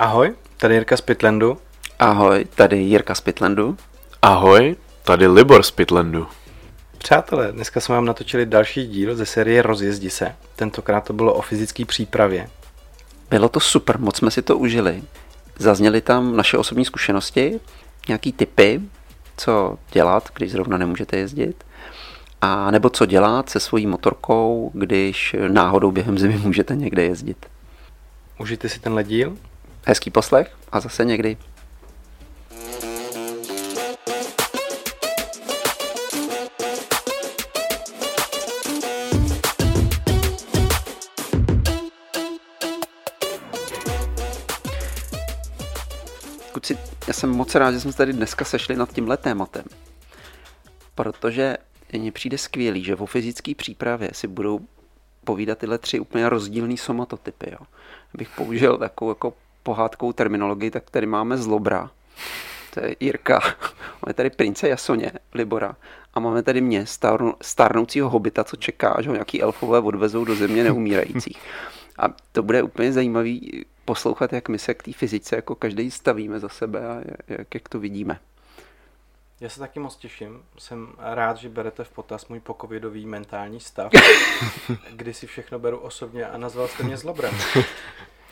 Ahoj, tady Jirka z Pitlandu. Ahoj, tady Jirka z Pitlandu. Ahoj, tady Libor z Pitlandu. Přátelé, dneska jsme vám natočili další díl ze série Rozjezdi se. Tentokrát to bylo o fyzické přípravě. Bylo to super, moc jsme si to užili. Zazněly tam naše osobní zkušenosti, nějaký typy, co dělat, když zrovna nemůžete jezdit, a nebo co dělat se svojí motorkou, když náhodou během zimy můžete někde jezdit. Užijte si tenhle díl. Hezký poslech a zase někdy. Kuci, já jsem moc rád, že jsme se tady dneska sešli nad tímhle tématem, protože mně přijde skvělý, že vo fyzické přípravě si budou povídat tyhle tři úplně rozdílné somatotypy. Jo. Bych použil takovou jako pohádkou terminologii, tak tady máme zlobra, to je Jirka, máme tady prince Jasoně, Libora, a máme tady mě, starnou, starnoucího hobita, co čeká, že ho nějaký elfové odvezou do země neumírajících. A to bude úplně zajímavý poslouchat, jak my se k té fyzice jako každý stavíme za sebe a jak, jak to vidíme. Já se taky moc těším. Jsem rád, že berete v potaz můj pokovidový mentální stav, kdy si všechno beru osobně a nazval jste mě zlobrem.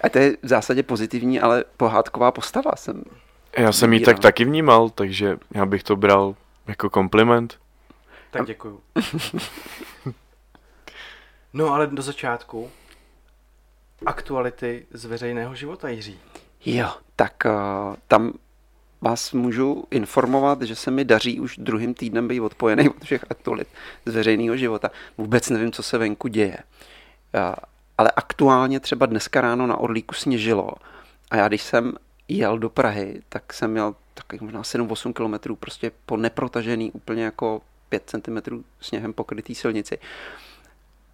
A to je v zásadě pozitivní, ale pohádková postava jsem. Já jsem ji tak taky vnímal, takže já bych to bral jako kompliment. Tak děkuju. No ale do začátku aktuality z veřejného života, Jiří. Jo, tak uh, tam vás můžu informovat, že se mi daří už druhým týdnem být odpojený od všech aktualit z veřejného života. Vůbec nevím, co se venku děje. Uh, ale aktuálně třeba dneska ráno na Orlíku sněžilo a já když jsem jel do Prahy, tak jsem měl takových možná 7-8 kilometrů prostě po neprotažený úplně jako 5 cm sněhem pokrytý silnici.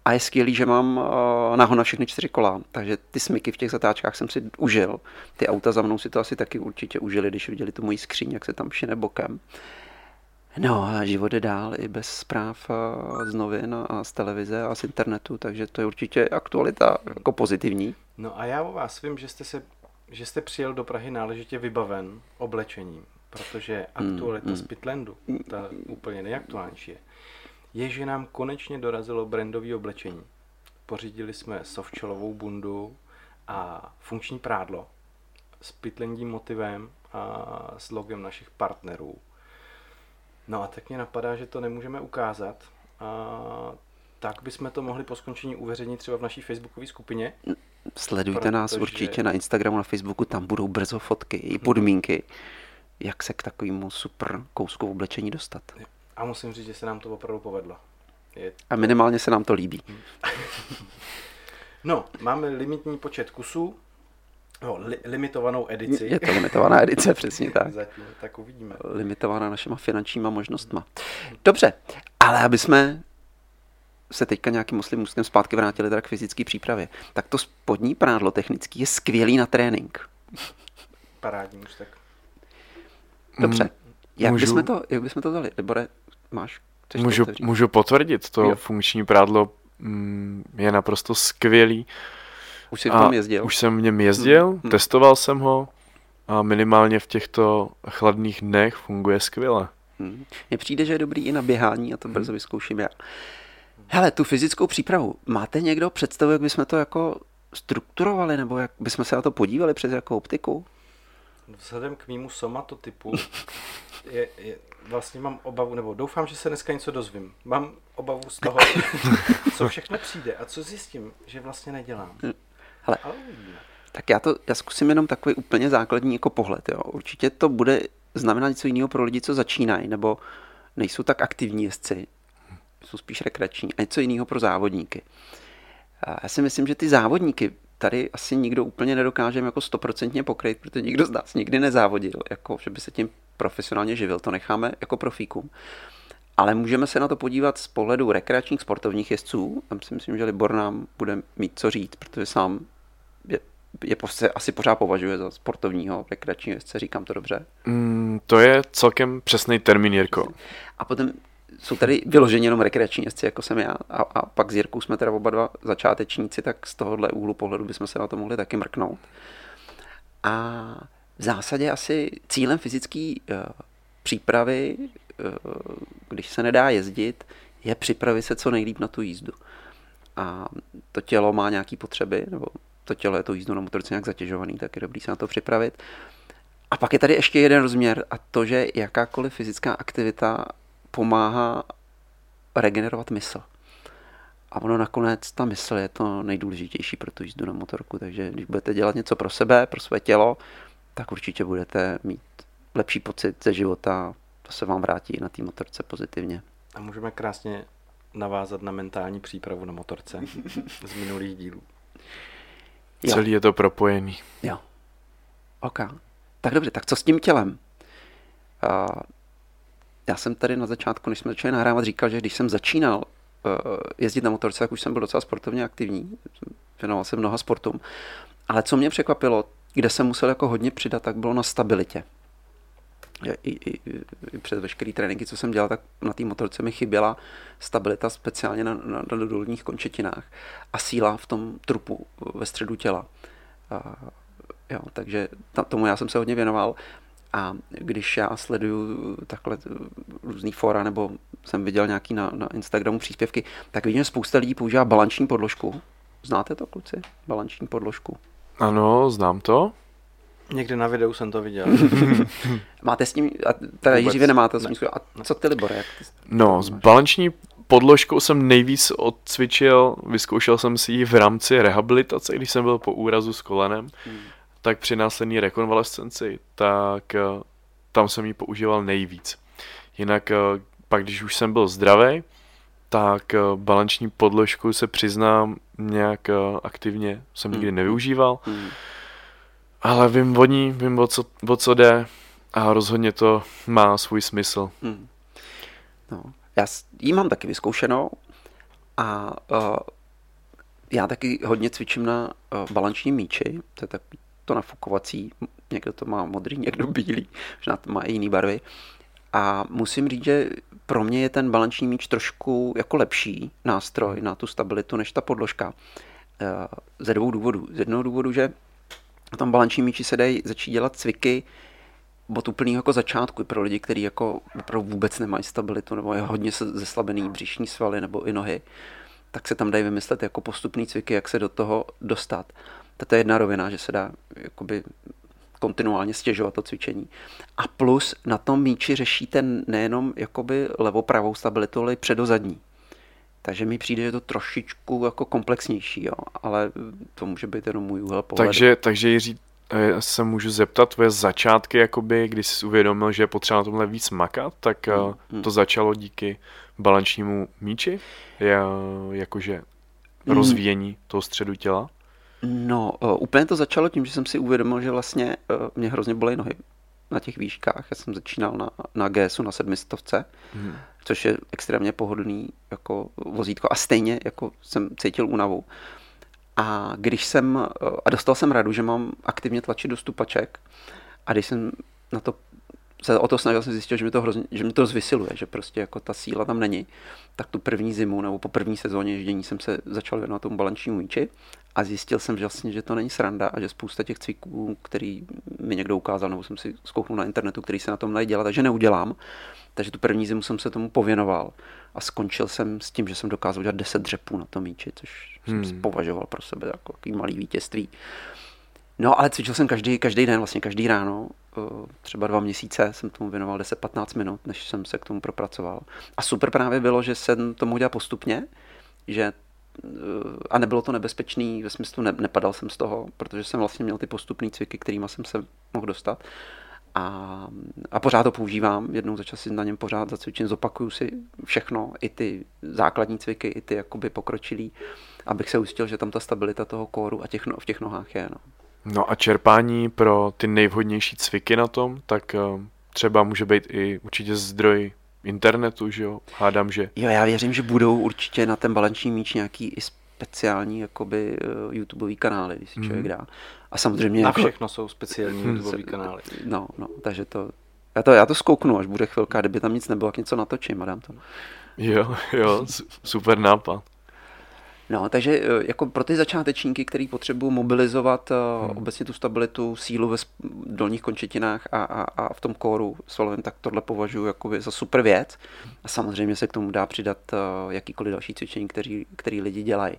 A je skvělý, že mám uh, náhon na všechny čtyři kola, takže ty smyky v těch zatáčkách jsem si užil. Ty auta za mnou si to asi taky určitě užili, když viděli tu moji skříň, jak se tam šine bokem. No a život je dál i bez zpráv z novin a z televize a z internetu, takže to je určitě aktualita jako pozitivní. No a já o vás vím, že jste, se, že jste přijel do Prahy náležitě vybaven oblečením, protože aktualita mm, z Pitlandu, ta úplně nejaktuálnější je, je, že nám konečně dorazilo brandové oblečení. Pořídili jsme softšelovou bundu a funkční prádlo s pitlandím motivem a s logem našich partnerů. No a tak mě napadá, že to nemůžeme ukázat. A tak bychom to mohli po skončení uveřejnit třeba v naší facebookové skupině. Sledujte protože... nás určitě na Instagramu, na Facebooku, tam budou brzo fotky i podmínky, jak se k takovému super kousku oblečení dostat. A musím říct, že se nám to opravdu povedlo. Je to... A minimálně se nám to líbí. no, máme limitní počet kusů, No, li- limitovanou edici. Je to limitovaná edice, přesně tak. Zatím, tak uvidíme. Limitovaná našima finančníma možnostma. Dobře, ale aby jsme se teďka nějakým muslim úzkem zpátky vrátili teda k fyzické přípravě, tak to spodní prádlo technický je skvělý na trénink. Parádní už tak. Dobře. Jak můžu... bychom, to, jak bychom to dali? Libore, máš? Můžu, můžu potvrdit, to jo. funkční prádlo mm, je naprosto skvělý. Už jsi v tom jezdil? Už jsem v něm jezdil, hmm. testoval jsem ho a minimálně v těchto chladných dnech funguje skvěle. Hmm. Mně přijde, že je dobrý i na běhání a to brzo vyzkouším já. Hele, tu fyzickou přípravu, máte někdo představu, jak bychom to jako strukturovali, nebo jak bychom se na to podívali přes jakou optiku? Vzhledem k mýmu somatotypu je, je, vlastně mám obavu, nebo doufám, že se dneska něco dozvím. Mám obavu z toho, co všechno přijde a co zjistím, že vlastně nedělám. Hele, tak já to já zkusím jenom takový úplně základní jako pohled. Jo. Určitě to bude znamenat něco jiného pro lidi, co začínají, nebo nejsou tak aktivní jezdci, jsou spíš rekreační, a něco jiného pro závodníky. A já si myslím, že ty závodníky tady asi nikdo úplně nedokážeme jako stoprocentně pokryt, protože nikdo z nás nikdy nezávodil, jako že by se tím profesionálně živil, to necháme jako profíkům. Ale můžeme se na to podívat z pohledu rekreačních sportovních jezdců. Tam si myslím, že Libor nám bude mít co říct, protože sám je, se asi pořád považuje za sportovního rekreačního jezdce, říkám to dobře? Mm, to je celkem přesný termín, Jirko. A potom jsou tady vyloženě jenom rekreační jezdci, jako jsem já, a, a pak s Jirkou jsme teda oba dva začátečníci, tak z tohohle úhlu pohledu bychom se na to mohli taky mrknout. A v zásadě asi cílem fyzické uh, přípravy, uh, když se nedá jezdit, je připravit se co nejlíp na tu jízdu. A to tělo má nějaké potřeby, nebo to tělo je to jízdu na motorce nějak zatěžovaný, tak je dobrý se na to připravit. A pak je tady ještě jeden rozměr a to, že jakákoliv fyzická aktivita pomáhá regenerovat mysl. A ono nakonec, ta mysl je to nejdůležitější pro tu jízdu na motorku, takže když budete dělat něco pro sebe, pro své tělo, tak určitě budete mít lepší pocit ze života, to se vám vrátí na té motorce pozitivně. A můžeme krásně navázat na mentální přípravu na motorce z minulých dílů. Jo. Celý je to propojený. Jo. OK. Tak dobře, tak co s tím tělem? Uh, já jsem tady na začátku, než jsme začali nahrávat, říkal, že když jsem začínal uh, jezdit na motorce, tak už jsem byl docela sportovně aktivní. Věnoval jsem mnoha sportům. Ale co mě překvapilo, kde jsem musel jako hodně přidat, tak bylo na stabilitě. I, i, i přes veškeré tréninky, co jsem dělal, tak na té motorce mi chyběla stabilita speciálně na, na, na dolních končetinách a síla v tom trupu ve středu těla. A, jo, takže tomu já jsem se hodně věnoval. A když já sleduju takhle různý fora, nebo jsem viděl nějaký na, na Instagramu příspěvky, tak vidím, že spousta lidí používá balanční podložku. Znáte to, kluci? Balanční podložku. Ano, znám to. Někde na videu jsem to viděl. máte s ním, a teda Jiří, vy nemáte s ním, ne. a co ty, Libore? Jak ty, no, s balanční podložkou jsem nejvíc odcvičil, vyzkoušel jsem si ji v rámci rehabilitace, když jsem byl po úrazu s kolenem, hmm. tak při následní rekonvalescenci, tak eh, tam jsem ji používal nejvíc. Jinak eh, pak, když už jsem byl zdravý, tak eh, balanční podložku se přiznám nějak aktivně jsem nikdy hmm. nevyužíval. Hmm. Ale vím o ní, vím o co, o co jde a rozhodně to má svůj smysl. Hmm. No, já ji mám taky vyzkoušenou a uh, já taky hodně cvičím na uh, balanční míči, to je tak to nafukovací, někdo to má modrý, někdo bílý, možná to má i jiný barvy. A musím říct, že pro mě je ten balanční míč trošku jako lepší nástroj na tu stabilitu než ta podložka. Uh, ze dvou důvodů. Z jednoho důvodu, že na tom balanční míči se dají začít dělat cviky od úplného jako začátku pro lidi, kteří jako opravdu vůbec nemají stabilitu nebo je hodně zeslabený břišní svaly nebo i nohy, tak se tam dají vymyslet jako postupný cviky, jak se do toho dostat. To je jedna rovina, že se dá jakoby kontinuálně stěžovat to cvičení. A plus na tom míči řešíte nejenom jakoby levo-pravou stabilitu, ale i předozadní. Takže mi přijde, že to trošičku jako komplexnější, jo, ale to může být jenom můj úhel pohledu. Takže, takže Jiří, eh, se můžu zeptat, tvoje začátky, jakoby, když jsi uvědomil, že je potřeba na tomhle víc makat, tak eh, hmm, hmm. to začalo díky balančnímu míči? Je, jakože hmm. rozvíjení toho středu těla? No, úplně to začalo tím, že jsem si uvědomil, že vlastně mě hrozně bolí nohy na těch výškách. Já jsem začínal na, na GSu na sedmistovce, hmm. což je extrémně pohodlný jako vozítko a stejně jako jsem cítil únavu. A když jsem, a dostal jsem radu, že mám aktivně tlačit do stupaček a když jsem na to se o to snažil, jsem zjistil, že mi to, hrozně, že mi to zvysiluje, že prostě jako ta síla tam není. Tak tu první zimu nebo po první sezóně ježdění jsem se začal věnovat tomu balančnímu míči a zjistil jsem, že vlastně, že to není sranda a že spousta těch cviků, který mi někdo ukázal, nebo jsem si zkouknul na internetu, který se na tom dají dělat, takže neudělám. Takže tu první zimu jsem se tomu pověnoval a skončil jsem s tím, že jsem dokázal udělat 10 dřepů na tom míči, což hmm. jsem považoval pro sebe jako takový malý vítězství. No ale cvičil jsem každý, každý den, vlastně každý ráno, třeba dva měsíce jsem tomu věnoval 10-15 minut, než jsem se k tomu propracoval. A super právě bylo, že jsem tomu udělal postupně, že a nebylo to nebezpečný, ve smyslu ne, nepadal jsem z toho, protože jsem vlastně měl ty postupné cviky, kterými jsem se mohl dostat. A, a pořád to používám, jednou za čas si na něm pořád zacvičím, zopakuju si všechno, i ty základní cviky, i ty jakoby pokročilý, abych se ujistil, že tam ta stabilita toho kóru a těch, no, v těch nohách je. No. No a čerpání pro ty nejvhodnější cviky na tom, tak eh, třeba může být i určitě zdroj internetu, že jo? Hádám, že... Jo, já věřím, že budou určitě na ten balanční míč nějaký i speciální jakoby uh, YouTubeový kanály, když si mm. člověk dá. A samozřejmě... Na jako... všechno jsou speciální YouTubeový kanály. No, no, takže to... Já to, já to zkouknu, až bude chvilka, kdyby tam nic nebylo, jak něco natočím a dám to. Jo, jo, super nápad. No, takže eh, jako pro ty začátečníky, který potřebují mobilizovat eh, hmm. obecně tu stabilitu, sílu ve dolních končetinách a, a, a v tom kóru svalovém, tak tohle považuji jako za super věc. A samozřejmě se k tomu dá přidat eh, jakýkoliv další cvičení, který, který lidi dělají.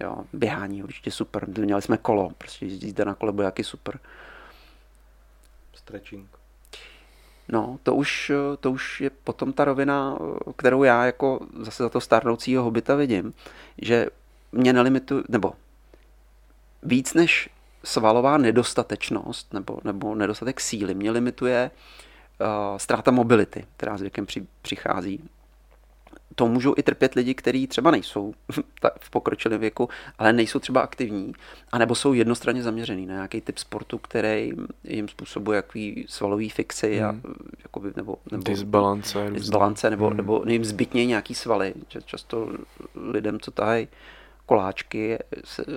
Jo, běhání určitě super. Měli jsme kolo, prostě jízda na kole bude jaký super. Stretching. No, to už, to už je potom ta rovina, kterou já jako zase za to stárnoucího hobita vidím, že mě nelimituje, nebo víc než svalová nedostatečnost nebo, nebo nedostatek síly mě limituje uh, ztráta mobility, která s věkem při, přichází to můžou i trpět lidi, kteří třeba nejsou v pokročilém věku, ale nejsou třeba aktivní, anebo jsou jednostranně zaměřený na nějaký typ sportu, který jim způsobuje jaký svalový fixy hmm. a jakoby, nebo, nebo disbalance, disbalance nebo, hmm. nebo jim zbytnějí nějaký svaly. Často lidem, co tahají koláčky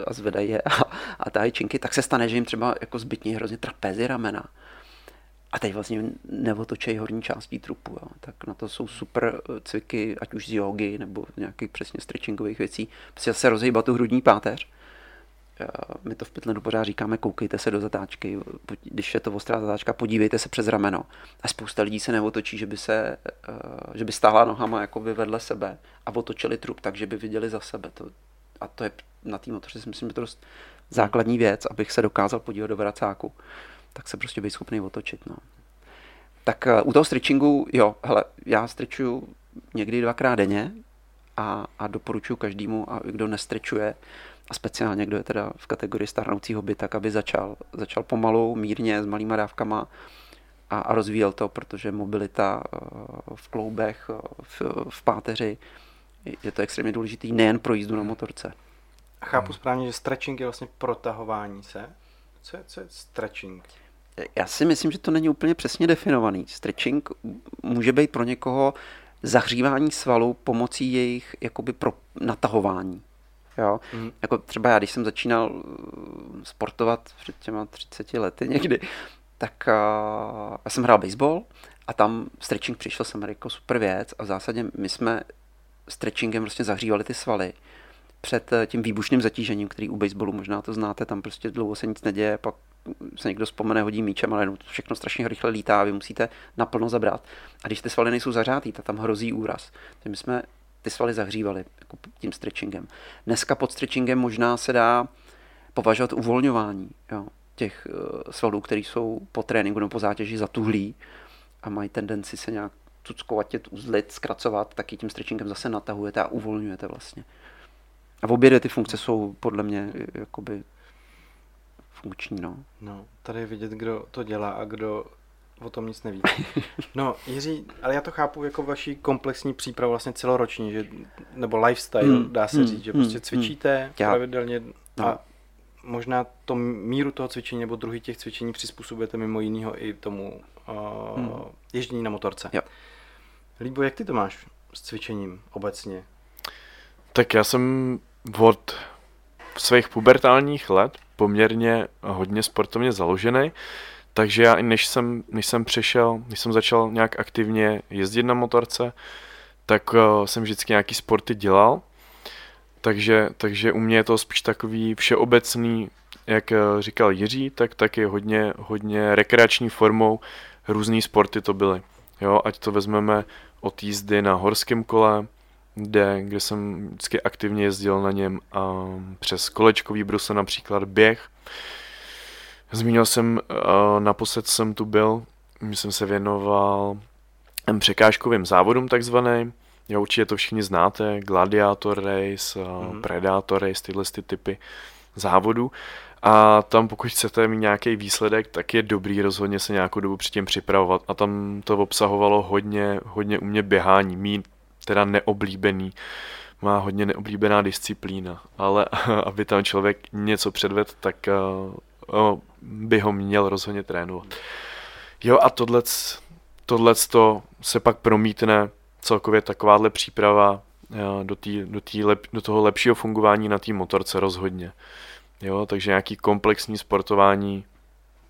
a zvedají je a, a tahají činky, tak se stane, že jim třeba jako zbytně hrozně trapézy ramena a teď vlastně neotočej horní částí trupu. Jo. Tak na to jsou super eh, cviky, ať už z jogy nebo nějakých přesně stretchingových věcí. Prostě se rozhýbat tu hrudní páteř. My to v Pitledu pořád říkáme, koukejte se do zatáčky, když je to ostrá zatáčka, podívejte se přes rameno. A spousta lidí se neotočí, že by, se, eh, že by stála nohama jako by vedle sebe a otočili trup tak, že by viděli za sebe. To, a to je na té motoře myslím, že to dost základní věc, abych se dokázal podívat do vracáku tak se prostě být schopný otočit. No. Tak uh, u toho stretchingu, jo, hele, já strečuju někdy dvakrát denně a, a doporučuji každému, a kdo nestrečuje, a speciálně kdo je teda v kategorii starnoucího by, tak aby začal, začal pomalu, mírně, s malýma dávkama a, a rozvíjel to, protože mobilita uh, v kloubech, uh, v, v páteři, je to extrémně důležitý nejen pro jízdu na motorce. A chápu správně, že stretching je vlastně protahování se? Co je, co je stretching? Já si myslím, že to není úplně přesně definovaný. Stretching může být pro někoho zahřívání svalů pomocí jejich jakoby pro natahování. Jo? Mm. Jako třeba já, když jsem začínal uh, sportovat před těma 30 lety někdy, tak uh, já jsem hrál baseball a tam stretching přišel jsem jako super věc a v zásadě my jsme stretchingem prostě zahřívali ty svaly před uh, tím výbušným zatížením, který u baseballu možná to znáte, tam prostě dlouho se nic neděje, pak se někdo vzpomene, hodí míčem, ale to všechno strašně rychle lítá a vy musíte naplno zabrat. A když ty svaly nejsou zařátý, tak tam hrozí úraz. Takže my jsme ty svaly zahřívali jako tím stretchingem. Dneska pod stretchingem možná se dá považovat uvolňování jo, těch uh, svalů, které jsou po tréninku nebo po zátěži zatuhlí a mají tendenci se nějak cuckovatět, uzlit, zkracovat, taky tím stretchingem zase natahujete a uvolňujete vlastně. A obě ty funkce jsou podle mě jakoby funkční. No. no, tady je vidět, kdo to dělá a kdo o tom nic neví. No, Jiří, ale já to chápu jako vaší komplexní přípravu vlastně celoroční, že, nebo lifestyle, hmm, dá se hmm, říct, že prostě hmm, cvičíte hmm, pravidelně no. a možná to míru toho cvičení nebo druhý těch cvičení přizpůsobujete mimo jiného i tomu uh, hmm. ježdění na motorce. Jo. Líbo, jak ty to máš s cvičením obecně? Tak já jsem od svých pubertálních let poměrně hodně sportovně založený, takže já i než jsem, než jsem přešel, než jsem začal nějak aktivně jezdit na motorce, tak uh, jsem vždycky nějaký sporty dělal, takže, takže u mě je to spíš takový všeobecný, jak uh, říkal Jiří, tak taky hodně, hodně rekreační formou různý sporty to byly. Jo, ať to vezmeme od jízdy na horském kole, kde, kde jsem vždycky aktivně jezdil na něm a přes kolečkový brusle například běh. Zmínil jsem, naposled jsem tu byl, jsem se věnoval překážkovým závodům takzvaným, jo, určitě to všichni znáte, Gladiator Race, mm-hmm. Predator Race, tyhle ty typy závodů. A tam pokud chcete mít nějaký výsledek, tak je dobrý rozhodně se nějakou dobu předtím připravovat. A tam to obsahovalo hodně, hodně u mě běhání, mít teda neoblíbený, má hodně neoblíbená disciplína, ale aby tam člověk něco předvedl, tak uh, by ho měl rozhodně trénovat. Jo a tohle, to se pak promítne celkově takováhle příprava uh, do, tý, do, tý lep, do toho lepšího fungování na té motorce rozhodně. Jo, takže nějaký komplexní sportování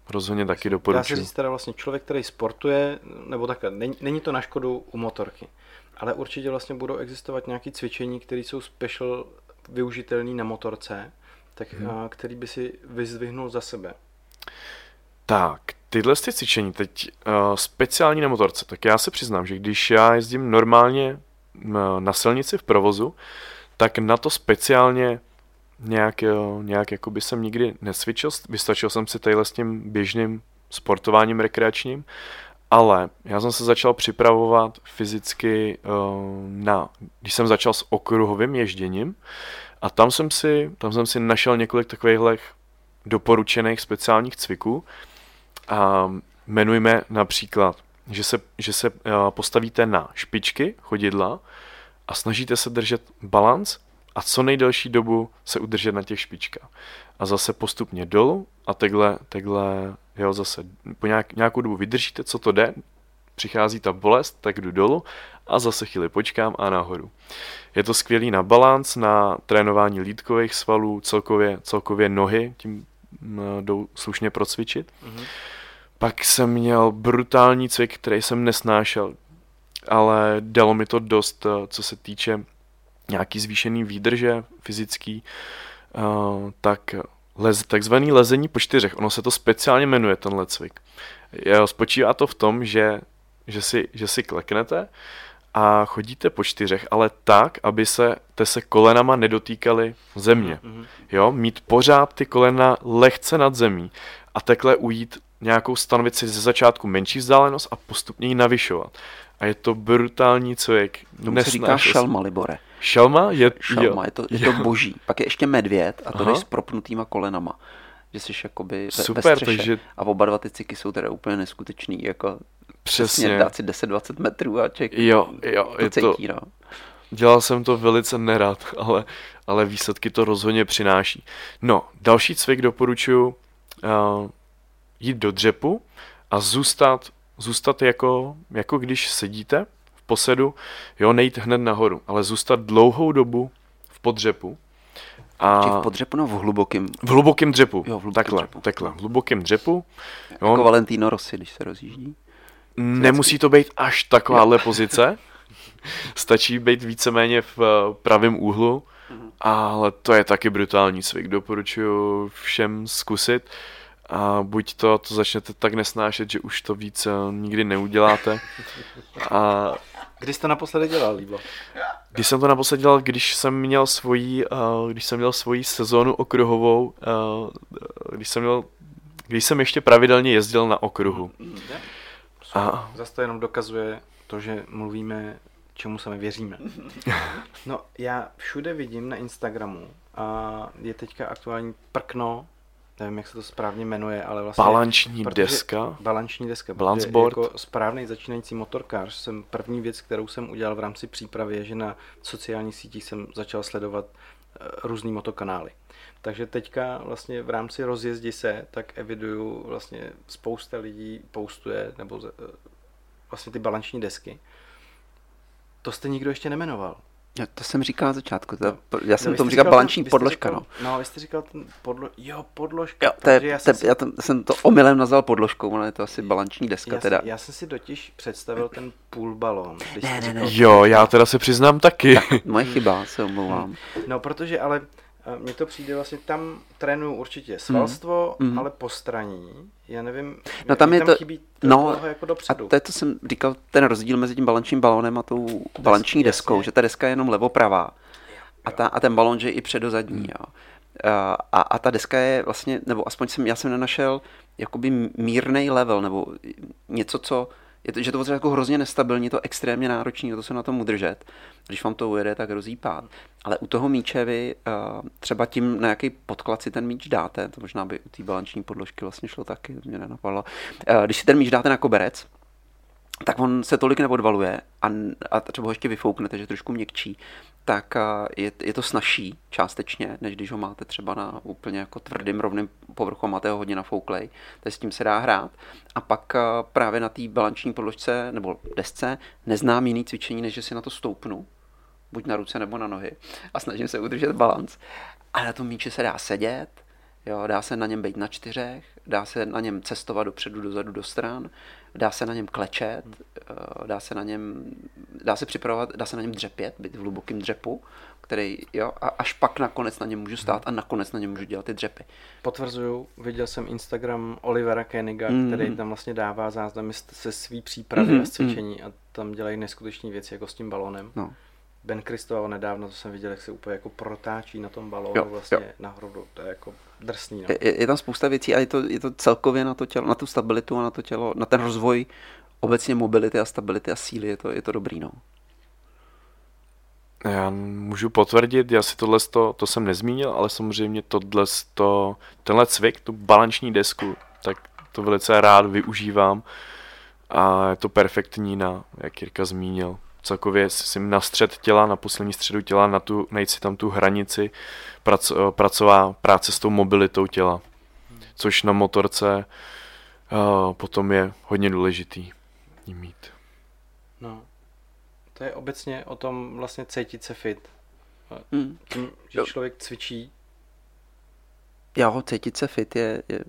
rozhodně taky doporučuji. Dá se říct teda vlastně člověk, který sportuje, nebo takhle, není, není to na škodu u motorky ale určitě vlastně budou existovat nějaké cvičení, které jsou special využitelný na motorce, tak hmm. který by si vyzdvihnul za sebe? Tak, tyhle ty cvičení teď uh, speciální na motorce, tak já se přiznám, že když já jezdím normálně na silnici v provozu, tak na to speciálně nějak, uh, nějak jako by jsem nikdy nesvičil, vystačil jsem si tadyhle s tím běžným sportováním rekreačním, ale já jsem se začal připravovat fyzicky uh, na, když jsem začal s okruhovým ježděním a tam jsem si, tam jsem si našel několik takovýchhle doporučených speciálních cviků, a jmenujme například, že se, že se eh, postavíte na špičky chodidla a snažíte se držet balans a co nejdelší dobu se udržet na těch špičkách. A zase postupně dolů a takhle, takhle jo, zase po nějak, nějakou dobu vydržíte, co to jde, přichází ta bolest, tak jdu dolů a zase chvíli počkám a nahoru. Je to skvělý na balans, na trénování lítkových svalů, celkově, celkově nohy, tím jdou slušně procvičit. Mm-hmm. Pak jsem měl brutální cvik, který jsem nesnášel, ale dalo mi to dost, eh, co se týče nějaký zvýšený výdrže fyzický, uh, tak lez, takzvaný lezení po čtyřech, ono se to speciálně jmenuje, tenhle cvik. Spočívá to v tom, že, že, si, že si kleknete a chodíte po čtyřech, ale tak, aby se te se kolenama nedotýkaly země. Mm-hmm. Jo, mít pořád ty kolena lehce nad zemí a takhle ujít nějakou stanovit si ze začátku menší vzdálenost a postupně ji navyšovat. A je to brutální cvik. Tomu se říká šelma, Libore. Šelma? Je, šelma, je to, je to boží. Pak je ještě medvěd a to jdeš s propnutýma kolenama. Že jsi jakoby ve, Super, ve střeše. Takže... A oba dva ty ciky jsou teda úplně neskutečný. Jako Přesně. Přesně dát si 10-20 metrů a ček. Jo, jo. To je cítí, to... no. Dělal jsem to velice nerad, ale, ale výsledky to rozhodně přináší. No, další cvik doporučuji uh, jít do dřepu a zůstat, zůstat jako, jako když sedíte posedu, jo, nejít hned nahoru, ale zůstat dlouhou dobu v podřepu. A... v podřepu, no v hlubokém. V hlubokém dřepu. Jo, v hlubokém takhle, dřepu. takhle, v hlubokém dřepu. Jo. Jako Valentino Rossi, když se rozjíždí. Nemusí to být až takováhle pozice. Stačí být víceméně v eh, pravém úhlu, mhm. ale to je taky brutální cvik. Doporučuji všem zkusit a buď to, to začnete tak nesnášet, že už to víc nikdy neuděláte. A Kdy jsi to naposledy dělal, Líbo? Když jsem to naposledy dělal, když jsem měl svoji, uh, když jsem měl svoji sezónu okruhovou, uh, když jsem měl, když jsem ještě pravidelně jezdil na okruhu. A... Zase to jenom dokazuje to, že mluvíme, čemu sami věříme. No, já všude vidím na Instagramu a je teďka aktuální prkno nevím, jak se to správně jmenuje, ale vlastně... Balanční deska. Balanční deska. Balance board. Jako správný začínající motorkář jsem první věc, kterou jsem udělal v rámci přípravy, je, že na sociálních sítích jsem začal sledovat uh, různý motokanály. Takže teďka vlastně v rámci rozjezdi se, tak eviduju vlastně spousta lidí postuje, nebo uh, vlastně ty balanční desky. To jste nikdo ještě nemenoval. Já to jsem říkal na začátku. To, já jsem no, tomu říkal balanční podložka. Říkal, no. no, vy jste říkal ten podlo... Jo, podložka. Jo, to je, já, jsem, si... já jsem to omylem nazval podložkou, ale je to asi balanční deska já teda. Jsem, já jsem si totiž představil ten půl balón. Ne, ne, ne. Jo, já teda se přiznám taky. Tak, moje chyba, se omlouvám. No, protože ale mně to přijde vlastně, tam trénuju určitě svalstvo, mm. ale postraní. Já nevím, no, tam, je tam to, chybí to no, jako dopředu. A to je to jsem říkal, ten rozdíl mezi tím balančním balónem a tou balanční deskou, jasně. že ta deska je jenom levopravá. A, ta, a ten balón, že je i předozadní. Mm. Jo. A, a ta deska je vlastně, nebo aspoň jsem, já jsem nenašel jakoby mírný level, nebo něco, co je to, že to je jako hrozně nestabilní, to extrémně náročný, to se na tom udržet. Když vám to ujede, tak hrozí pád. Ale u toho míče vy uh, třeba tím, na jaký podklad si ten míč dáte, to možná by u té balanční podložky vlastně šlo taky, mě nenapadlo. Uh, když si ten míč dáte na koberec, tak on se tolik neodvaluje a, a třeba ho ještě vyfouknete, že trošku měkčí, tak je, je to snažší částečně, než když ho máte třeba na úplně jako tvrdým rovným povrchu, máte ho hodně nafouklej, takže s tím se dá hrát. A pak právě na té balanční podložce nebo desce neznám jiný cvičení, než že si na to stoupnu, buď na ruce nebo na nohy a snažím se udržet balans. A na tom míči se dá sedět, jo, dá se na něm být na čtyřech, dá se na něm cestovat dopředu, dozadu, do stran, dá se na něm klečet, hmm. dá se na něm, dá se připravovat, dá se na něm dřepět, být v hlubokém dřepu, který, jo, a až pak nakonec na něm můžu stát a nakonec na něm můžu dělat ty dřepy. Potvrzuju, viděl jsem Instagram Olivera Keniga, mm. který tam vlastně dává záznamy se svý přípravy mm. a z cvičení a tam dělají neskutečné věci jako s tím balónem. No. Ben Kristoval nedávno, to jsem viděl, jak se úplně jako protáčí na tom balónu jo, vlastně jo. nahoru, to je jako drsný. No. Je, je, tam spousta věcí a je to, je to celkově na to tělo, na tu stabilitu a na to tělo, na ten rozvoj obecně mobility a stability a síly, je to, je to dobrý, no. Já můžu potvrdit, já si tohle to, to jsem nezmínil, ale samozřejmě tohle to, tenhle cvik, tu balanční desku, tak to velice rád využívám a je to perfektní na, jak Jirka zmínil, celkově si na střed těla, na poslední středu těla, na tu, najít si tam tu hranici, prac, pracová práce s tou mobilitou těla, což na motorce uh, potom je hodně důležitý mít. No, to je obecně o tom vlastně cítit se fit. Hmm. Tím, že jo. člověk cvičí. Jo, cítit se fit je, je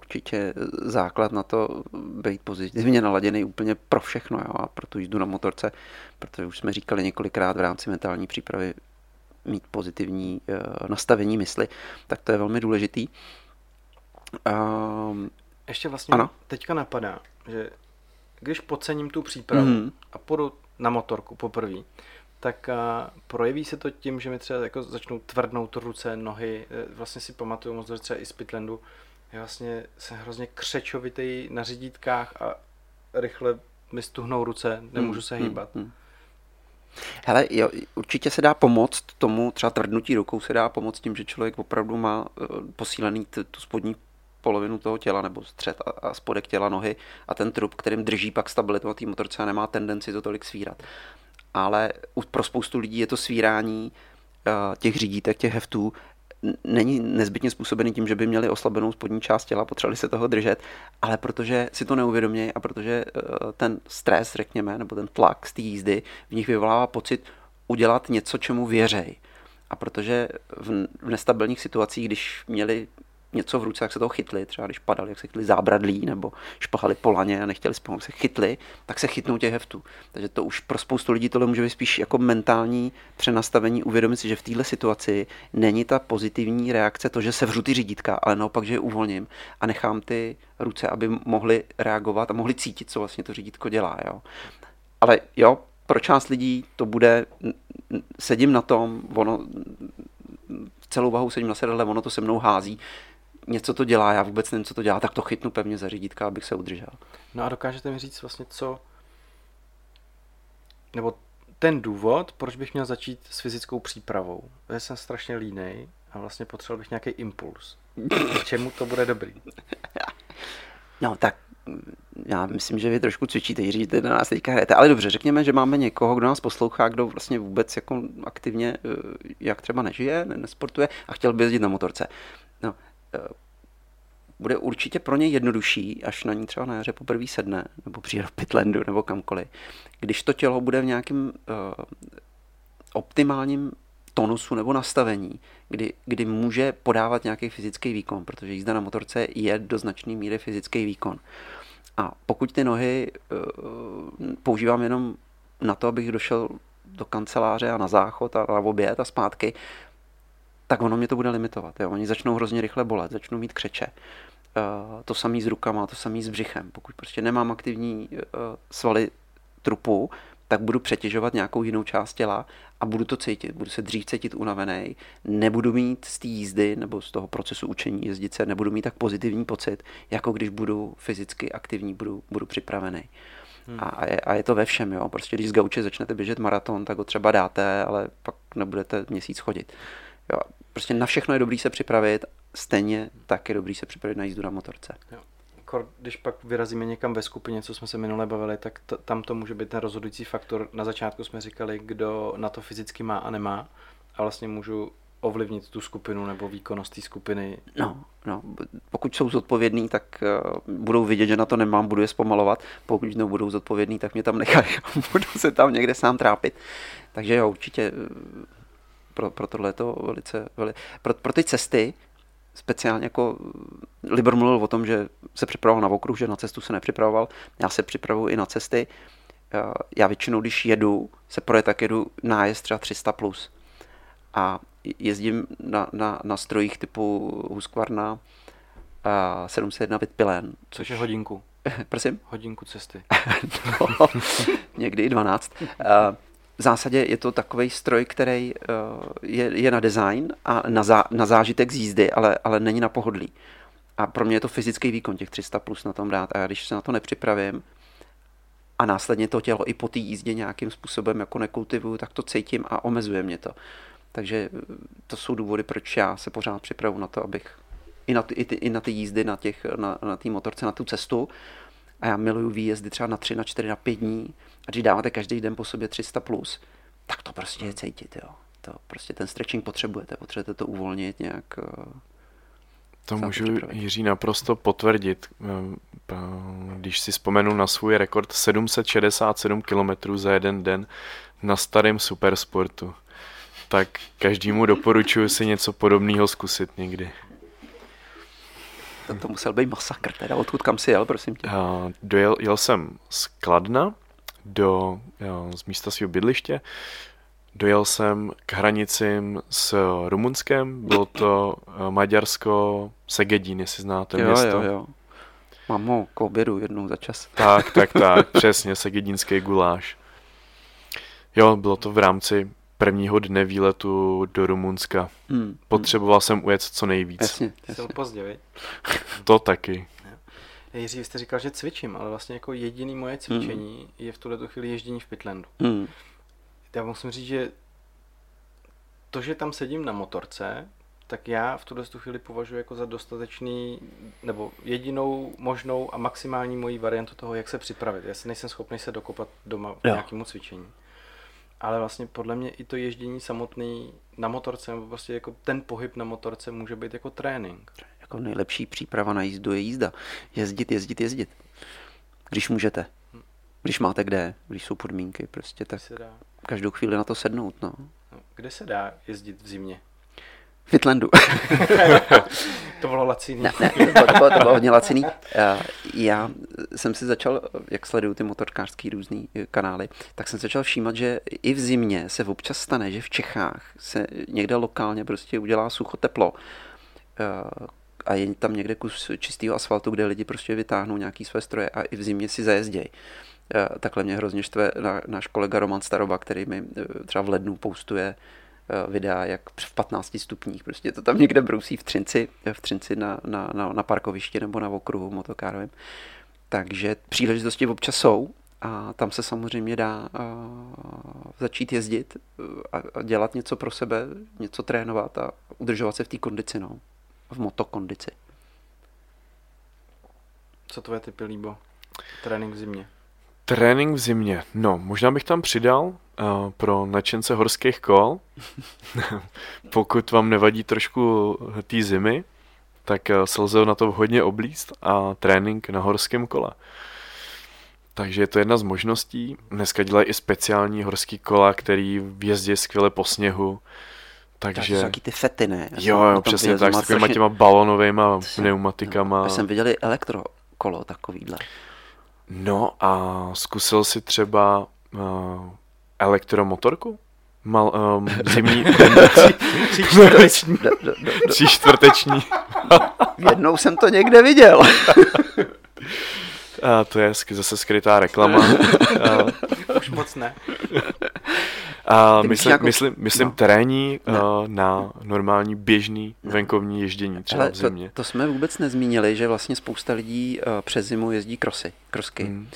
určitě základ na to být pozitivně naladěný úplně pro všechno. Jo? A proto jdu na motorce, protože už jsme říkali několikrát v rámci mentální přípravy mít pozitivní uh, nastavení mysli, tak to je velmi důležitý. Um, Ještě vlastně ano? teďka napadá, že když podcením tu přípravu mm-hmm. a půjdu na motorku poprvé, tak uh, projeví se to tím, že mi třeba jako začnou tvrdnout ruce, nohy. E, vlastně si pamatuju moc třeba i z Pitlandu, já vlastně jsem hrozně křečovitý na řídítkách a rychle mi stuhnou ruce, nemůžu hmm, se hmm, hýbat. Hmm, hmm. Hele, jo, určitě se dá pomoct tomu, třeba tvrdnutí rukou se dá pomoct tím, že člověk opravdu má uh, posílený t- tu spodní polovinu toho těla nebo střed a, a spodek těla nohy a ten trup, kterým drží pak stabilitu na té motorce a nemá tendenci to tolik svírat. Ale pro spoustu lidí je to svírání uh, těch řídítek, těch heftů není nezbytně způsobený tím, že by měli oslabenou spodní část těla, potřebovali se toho držet, ale protože si to neuvědomějí a protože eh, ten stres, řekněme, nebo ten tlak z té jízdy v nich vyvolává pocit udělat něco, čemu věřej. A protože v nestabilních situacích, když měli něco v ruce, jak se toho chytli, třeba když padali, jak se chytli zábradlí nebo špahali po laně a nechtěli spát, se chytli, tak se chytnou těch heftů. Takže to už pro spoustu lidí tohle může být spíš jako mentální přenastavení, uvědomit si, že v této situaci není ta pozitivní reakce to, že se vřu ty řídítka, ale naopak, že je uvolním a nechám ty ruce, aby mohli reagovat a mohli cítit, co vlastně to řídítko dělá. Jo. Ale jo, pro část lidí to bude, sedím na tom, ono celou váhu sedím na sedadle, ono to se mnou hází, něco to dělá, já vůbec nevím, co to dělá, tak to chytnu pevně za řídítka, abych se udržel. No a dokážete mi říct vlastně, co, nebo ten důvod, proč bych měl začít s fyzickou přípravou. Já jsem strašně línej a vlastně potřeboval bych nějaký impuls. K čemu to bude dobrý? No tak já myslím, že vy trošku cvičíte, Jiří, na nás teďka hrajete. Ale dobře, řekněme, že máme někoho, kdo nás poslouchá, kdo vlastně vůbec jako aktivně, eh, jak třeba nežije, nesportuje a chtěl by jezdit na motorce. Eh, bude určitě pro ně jednodušší, až na ní třeba na jaře poprvé sedne, nebo přijde do Pitlandu, nebo kamkoliv, když to tělo bude v nějakém uh, optimálním tonusu nebo nastavení, kdy, kdy může podávat nějaký fyzický výkon, protože jízda na motorce je do značné míry fyzický výkon. A pokud ty nohy uh, používám jenom na to, abych došel do kanceláře a na záchod a na oběd a zpátky, tak ono mě to bude limitovat. Jo. Oni začnou hrozně rychle bolet, začnou mít křeče. Uh, to samý s rukama, to samý s břichem. Pokud prostě nemám aktivní uh, svaly trupu, tak budu přetěžovat nějakou jinou část těla a budu to cítit. Budu se dřív cítit unavený, nebudu mít z té jízdy nebo z toho procesu učení jezdit se, nebudu mít tak pozitivní pocit, jako když budu fyzicky aktivní, budu, budu připravený. Hmm. A, je, a je to ve všem, jo. Prostě když z gauče začnete běžet maraton, tak ho třeba dáte, ale pak nebudete měsíc chodit. Jo, prostě na všechno je dobrý se připravit, stejně tak je dobrý se připravit na jízdu na motorce. Jo. Když pak vyrazíme někam ve skupině, co jsme se minule bavili, tak to, tam to může být ten rozhodující faktor. Na začátku jsme říkali, kdo na to fyzicky má a nemá. A vlastně můžu ovlivnit tu skupinu nebo výkonnost té skupiny. No, no, pokud jsou zodpovědní, tak uh, budou vidět, že na to nemám, budu je zpomalovat. Pokud nebudou zodpovědní, tak mě tam nechají budu se tam někde sám trápit. Takže jo, určitě pro, pro tohle je to velice, veli, pro, pro ty cesty, speciálně jako Libor mluvil o tom, že se připravoval na okruh, že na cestu se nepřipravoval. Já se připravuji i na cesty. Já většinou, když jedu, se projet, tak jedu nájezd třeba 300 plus. a jezdím na, na, na strojích typu Husqvarna a 701 Vitpilen. Což je hodinku. Prosím? Hodinku cesty. no, někdy i 12. V zásadě je to takový stroj, který je, je na design a na, zá, na zážitek z jízdy, ale, ale není na pohodlí. A pro mě je to fyzický výkon těch 300 plus na tom dát. A já když se na to nepřipravím a následně to tělo i po té jízdě nějakým způsobem jako nekultivuju, tak to cítím a omezuje mě to. Takže to jsou důvody, proč já se pořád připravu na to, abych i na ty, i ty, i na ty jízdy na těch, na, na té motorce, na tu cestu. A já miluju výjezdy třeba na tři, na čtyři, na pět dní. A když dáváte každý den po sobě 300 plus, tak to prostě je cítit, jo. To prostě ten stretching potřebujete, potřebujete to uvolnit nějak. Eh, to můžu Jiří naprosto potvrdit. Eh, když si vzpomenu na svůj rekord 767 km za jeden den na starém supersportu, tak každému doporučuji si něco podobného zkusit někdy. To, to musel být masakr, teda odkud kam si jel, prosím tě? Uh, dojel, jel jsem z Kladna do, jo, z místa svého bydliště, dojel jsem k hranicím s Rumunskem, bylo to uh, Maďarsko, Segedín, jestli znáte jo, město. Jo, jo. Mám ho k obědu jednou za čas. Tak, tak, tak, přesně, segedínský guláš. Jo, bylo to v rámci prvního dne výletu do Rumunska. Hmm. Potřeboval jsem ujet co nejvíc. Jasně, jasně. Pozdě? To taky. Jiří, vy jste říkal, že cvičím, ale vlastně jako jediný moje cvičení hmm. je v tuhle chvíli ježdění v Pitlandu. Hmm. Já musím říct, že to, že tam sedím na motorce, tak já v tuhle chvíli považuji jako za dostatečný, nebo jedinou možnou a maximální mojí variantu toho, jak se připravit. Já si nejsem schopný se dokopat doma k nějakému cvičení ale vlastně podle mě i to ježdění samotný na motorce, nebo prostě jako ten pohyb na motorce může být jako trénink. Jako nejlepší příprava na jízdu je jízda. Jezdit, jezdit, jezdit. Když můžete. Když máte kde, když jsou podmínky, prostě tak se dá. každou chvíli na to sednout. No. no kde se dá jezdit v zimě? Fitlandu. to bylo laciný. Ne, ne, to bylo, to bylo, to bylo hodně laciný. Já jsem si začal, jak sleduju ty motorkářský různý eh, kanály, tak jsem začal všímat, že i v zimě se občas stane, že v Čechách se někde lokálně prostě udělá sucho teplo eh, a je tam někde kus čistého asfaltu, kde lidi prostě vytáhnou nějaký své stroje a i v zimě si zajezdějí. Eh, takhle mě hrozně štve náš kolega Roman Staroba, který mi třeba v lednu poustuje Eh, videa, jak v 15 stupních. Prostě to tam někde brousí v Třinci, v Třinci na, na, na, na parkovišti nebo na okruhu motokárovém. Takže příležitosti občas jsou a tam se samozřejmě dá uh, začít jezdit eh, a, a dělat něco pro sebe, něco trénovat a udržovat se v té kondici, no. v motokondici. Co tvoje typy líbo? Trénink v zimě. Trénink v zimě. No, možná bych tam přidal uh, pro nadšence horských kol. Pokud vám nevadí trošku té zimy, tak uh, se lze na to hodně oblíst a trénink na horském kole. Takže je to jedna z možností. Dneska dělají i speciální horský kola, který jezdí skvěle po sněhu. Takže... taky ty fety, ne? Já jo, jo, přesně tak, s takovýma strašně... těma balonovými pneumatikama. Já jsem viděli elektrokolo takovýhle. No a zkusil si třeba uh, elektromotorku? Mal, um, zimní. Tři čtvrteční. Jednou jsem to někde viděl. a to je zase skrytá reklama. a, Už moc ne. A myslím, jako... myslím, myslím no. terénní uh, na normální běžný no. venkovní ježdění třeba Ale v zimě. To, to jsme vůbec nezmínili, že vlastně spousta lidí uh, přes zimu jezdí krosy, krosky. Hmm.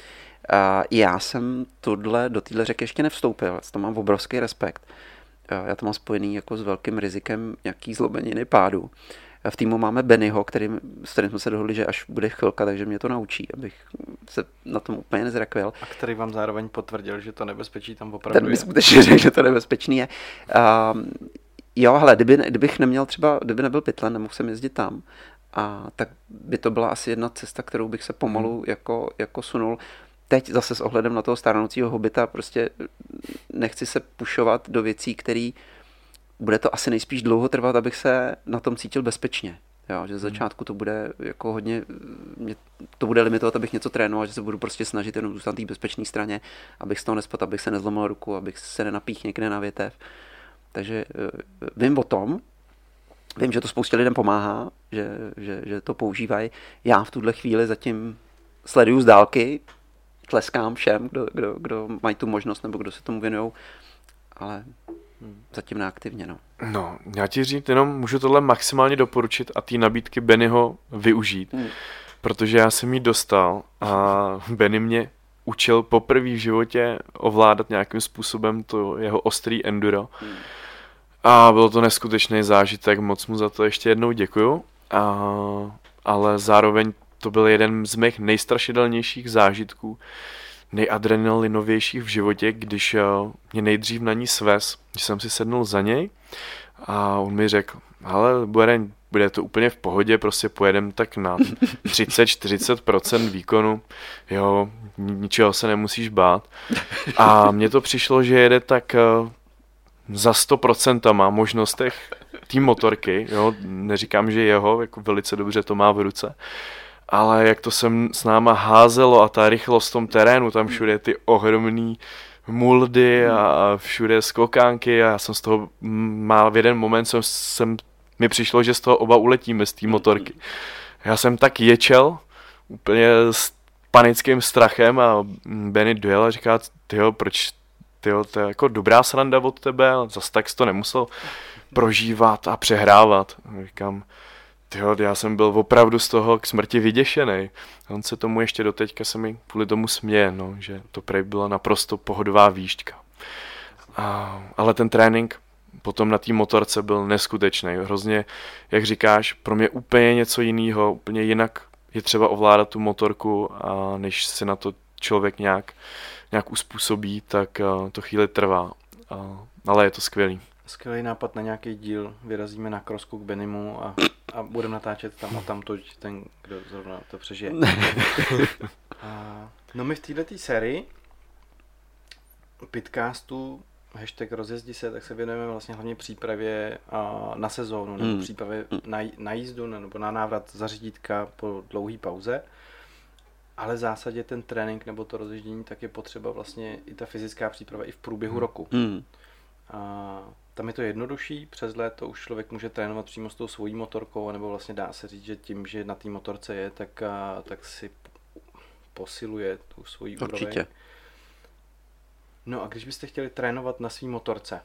A já jsem tohle, do téhle řeky ještě nevstoupil, to mám obrovský respekt. Já to mám spojený jako s velkým rizikem nějaký zlomeniny pádu. V týmu máme Bennyho, který, s kterým jsme se dohodli, že až bude chvilka, takže mě to naučí, abych se na tom úplně nezrakvěl. A který vám zároveň potvrdil, že to nebezpečí tam opravdu Ten mi skutečně řekl, že to nebezpečný je. Um, jo, ale kdyby, kdybych neměl třeba, kdyby nebyl pytlen, nemohl jsem jezdit tam, a tak by to byla asi jedna cesta, kterou bych se pomalu hmm. jako, jako sunul. Teď zase s ohledem na toho stárnoucího hobita prostě nechci se pušovat do věcí, které bude to asi nejspíš dlouho trvat, abych se na tom cítil bezpečně. Jo, že z hmm. začátku to bude jako hodně, mě to bude limitovat, abych něco trénoval, že se budu prostě snažit jenom zůstat na té bezpečné straně, abych z toho nespat, abych se nezlomil ruku, abych se nenapích někde na větev. Takže vím o tom, vím, že to spoustě lidem pomáhá, že, že, že to používají. Já v tuhle chvíli zatím sleduju z dálky, tleskám všem, kdo, kdo, kdo mají tu možnost nebo kdo se tomu věnují, ale zatím neaktivně. No. no, já ti říct, jenom můžu tohle maximálně doporučit a ty nabídky Bennyho využít, hmm. protože já jsem ji dostal a Benny mě učil poprvé v životě ovládat nějakým způsobem to jeho ostrý enduro. Hmm. A bylo to neskutečný zážitek, moc mu za to ještě jednou děkuju. A, ale zároveň to byl jeden z mých nejstrašidelnějších zážitků, nejadrenalinovějších v životě, když eh, mě nejdřív na ní svez, když jsem si sednul za něj a on mi řekl, ale bude, bude to úplně v pohodě, prostě pojedem tak na 30-40% výkonu, jo, ničeho se nemusíš bát. A mně to přišlo, že jede tak eh, za 100% má možnostech té motorky, jo, neříkám, že jeho, jako velice dobře to má v ruce, ale jak to jsem s náma házelo a ta rychlost v tom terénu, tam všude ty ohromný muldy a všude skokánky a já jsem z toho má v jeden moment jsem, jsem mi přišlo, že z toho oba uletíme z té motorky. Já jsem tak ječel úplně s panickým strachem a Benny dojel a říká, tyjo, proč, tyjo, to je jako dobrá sranda od tebe, zase tak to nemusel prožívat a přehrávat. Říkám, tyjo, já jsem byl opravdu z toho k smrti vyděšený. On se tomu ještě doteďka se mi kvůli tomu směje, no, že to prej byla naprosto pohodová výšťka. A, ale ten trénink potom na té motorce byl neskutečný. Hrozně, jak říkáš, pro mě úplně něco jiného, úplně jinak je třeba ovládat tu motorku a než se na to člověk nějak, nějak uspůsobí, tak to chvíli trvá. A, ale je to skvělý. Skvělý nápad na nějaký díl. Vyrazíme na krosku k Benimu a, a budeme natáčet tam a tam to, ten, kdo zrovna to přežije. a, no my v této sérii Pitcastu hashtag rozjezdi se, tak se věnujeme vlastně hlavně přípravě a, na sezónu, nebo hmm. přípravě na, na jízdu, nebo na návrat za řídítka po dlouhé pauze. Ale v zásadě ten trénink nebo to rozježdění, tak je potřeba vlastně i ta fyzická příprava i v průběhu hmm. roku. Hmm. A tam je to jednodušší, přes léto už člověk může trénovat přímo s tou svojí motorkou, nebo vlastně dá se říct, že tím, že na té motorce je, tak, a, tak si posiluje tu svoji Určitě. úroveň. No a když byste chtěli trénovat na svý motorce,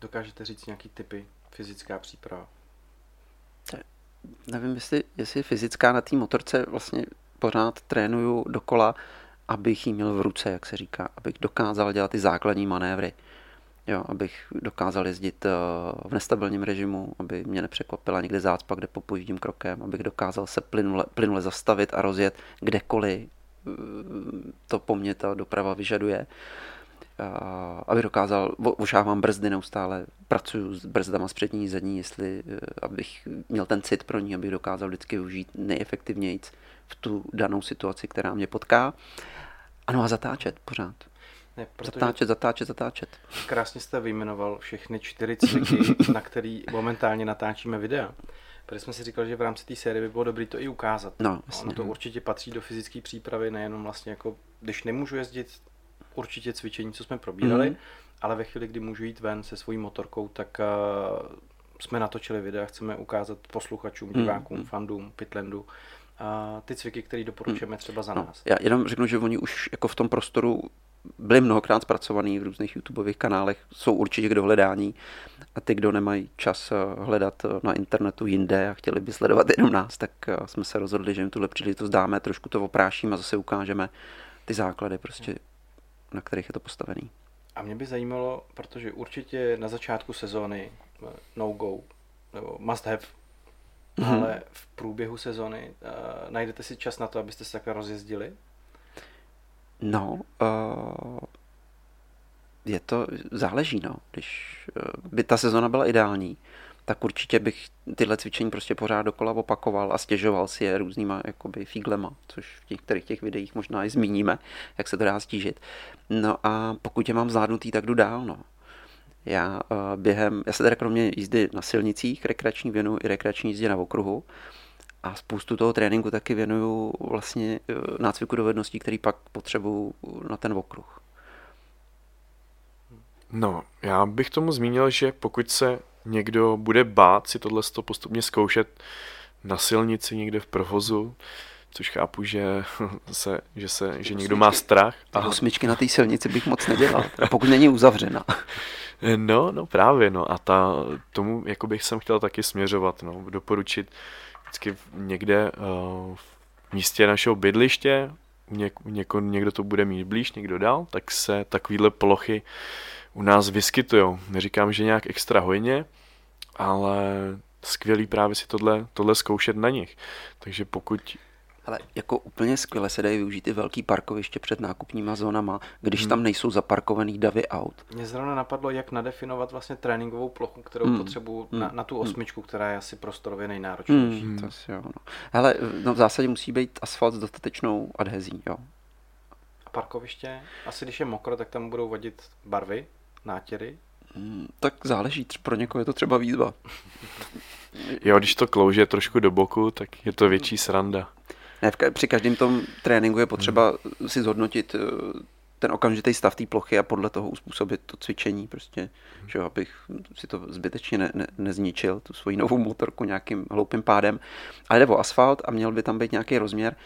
dokážete říct nějaký typy fyzická příprava? Nevím, jestli, jestli fyzická na té motorce vlastně pořád trénuju dokola, abych ji měl v ruce, jak se říká, abych dokázal dělat ty základní manévry. Jo, abych dokázal jezdit eh, v nestabilním režimu, aby mě nepřekvapila někde zácpa, kde popojíždím krokem, abych dokázal se plynule, plynule zastavit a rozjet kdekoliv eh, to po mně ta doprava vyžaduje. Aby dokázal, ošávám brzdy neustále, pracuju s brzdama z přední, zadní, jestli, eh, abych měl ten cit pro ní, abych dokázal vždycky využít nejefektivněji v tu danou situaci, která mě potká. Ano a zatáčet pořád. Ne, zatáčet, zatáčet, zatáčet. Krásně jste vyjmenoval všechny čtyři cviky, na který momentálně natáčíme videa. Protože jsme si říkali, že v rámci té série by bylo dobré to i ukázat. No, ono to určitě patří do fyzické přípravy, nejenom vlastně jako, když nemůžu jezdit, určitě cvičení, co jsme probírali, mm-hmm. ale ve chvíli, kdy můžu jít ven se svojí motorkou, tak uh, jsme natočili videa, chceme ukázat posluchačům, divákům, mm-hmm. fandům, Pitlandu, a ty cviky, které doporučujeme mm. třeba za no, nás. Já jenom řeknu, že oni už jako v tom prostoru byly mnohokrát zpracovaný v různých YouTubeových kanálech, jsou určitě k dohledání a ty, kdo nemají čas eh, hledat eh, na internetu jinde a chtěli by sledovat jenom nás, tak eh, jsme se rozhodli, že jim tuhle příležitost dáme, trošku to oprášíme a zase ukážeme ty základy, prostě, na kterých je to postavený. A mě by zajímalo, protože určitě na začátku sezóny no go, nebo must have, mm-hmm. ale v průběhu sezóny uh, najdete si čas na to, abyste se takhle rozjezdili? No, uh, je to, záleží, no. Když uh, by ta sezona byla ideální, tak určitě bych tyhle cvičení prostě pořád dokola opakoval a stěžoval si je různýma jakoby fíglema, což v těch, kterých těch videích možná i zmíníme, jak se to dá stížit. No a pokud je mám zvládnutý, tak jdu dál, no. Já uh, během, já se teda kromě jízdy na silnicích rekreační věnu i rekreační jízdě na okruhu, a spoustu toho tréninku taky věnuju vlastně eh, nácviku dovedností, který pak potřebuju na ten okruh. No, já bych tomu zmínil, že pokud se někdo bude bát si tohle postupně zkoušet na silnici někde v provozu, což chápu, že, se, že, se, že někdo má strach. A osmičky na té silnici bych moc nedělal, pokud není uzavřena. No, no právě, no a ta, tomu jako bych jsem chtěl taky směřovat, no, doporučit vždycky někde uh, v místě našeho bydliště, něk, něko, někdo to bude mít blíž, někdo dál, tak se takovýhle plochy u nás vyskytují. Neříkám, že nějak extra hojně, ale skvělý právě si tohle, tohle zkoušet na nich. Takže pokud ale jako úplně skvěle se dají využít i velký parkoviště před nákupníma zónama, když hmm. tam nejsou zaparkovaný davy aut. Mě zrovna napadlo, jak nadefinovat vlastně tréninkovou plochu, kterou hmm. potřebuji hmm. na, na tu hmm. osmičku, která je asi prostorově nejnáročnější. Hmm. To si jo, no. Hele, no v zásadě musí být asfalt s dostatečnou adhezí, jo. A parkoviště? Asi když je mokro, tak tam budou vadit barvy, nátěry? Hmm, tak záleží, pro někoho je to třeba výzva. jo, když to klouže trošku do boku, tak je to větší sranda. Ne, při každém tom tréninku je potřeba hmm. si zhodnotit eh, ten okamžitý stav té plochy a podle toho uspůsobit to cvičení, prostě, hmm. že abych si to zbytečně ne, ne, nezničil, tu svoji novou motorku nějakým hloupým pádem. Ale jde o asfalt a měl by tam být nějaký rozměr.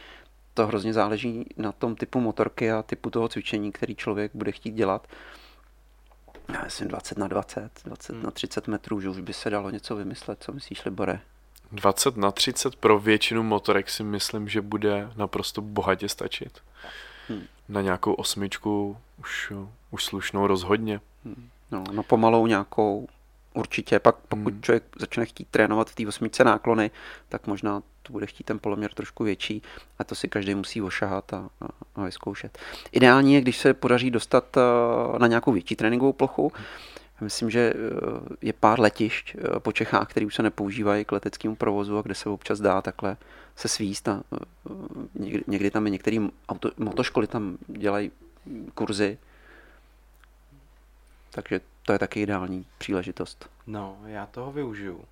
To hrozně záleží na tom typu motorky a typu toho cvičení, který člověk bude chtít dělat. Já myslím 20 na 20, 20 hmm. na 30 metrů, že už by se dalo něco vymyslet. Co myslíš, Libore? 20 na 30 pro většinu motorek si myslím, že bude naprosto bohatě stačit. Hmm. Na nějakou osmičku už, už slušnou rozhodně. Hmm. No, na pomalou nějakou určitě. Pak pokud hmm. člověk začne chtít trénovat v té osmičce náklony, tak možná to bude chtít ten poloměr trošku větší a to si každý musí ošahat a, a, a vyzkoušet. Ideální je, když se podaří dostat eh, na nějakou větší tréninkovou plochu, hmm Myslím, že eh, je pár letišť eh, po Čechách, které už se nepoužívají k leteckému provozu a kde se občas dá takhle se svíst a eh, někdy, někdy tam i některé motoškoly tam dělají kurzy. Takže to je taky ideální příležitost. No, já toho využiju.